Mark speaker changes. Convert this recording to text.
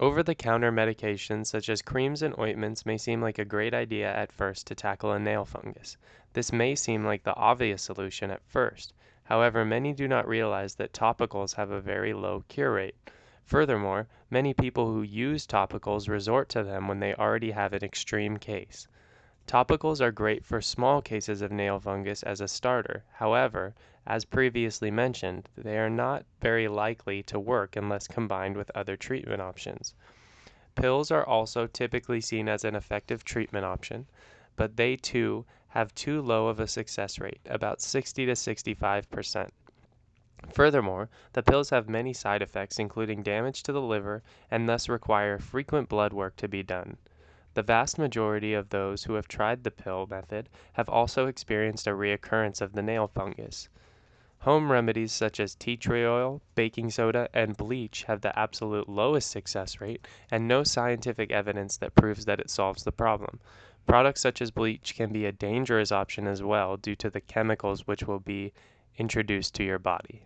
Speaker 1: Over the counter medications such as creams and ointments may seem like a great idea at first to tackle a nail fungus. This may seem like the obvious solution at first. However, many do not realize that topicals have a very low cure rate. Furthermore, many people who use topicals resort to them when they already have an extreme case. Topicals are great for small cases of nail fungus as a starter, however, as previously mentioned, they are not very likely to work unless combined with other treatment options. Pills are also typically seen as an effective treatment option, but they too have too low of a success rate, about 60 to 65 percent. Furthermore, the pills have many side effects including damage to the liver and thus require frequent blood work to be done. The vast majority of those who have tried the pill method have also experienced a reoccurrence of the nail fungus. Home remedies such as tea tree oil, baking soda, and bleach have the absolute lowest success rate and no scientific evidence that proves that it solves the problem. Products such as bleach can be a dangerous option as well due to the chemicals which will be introduced to your body.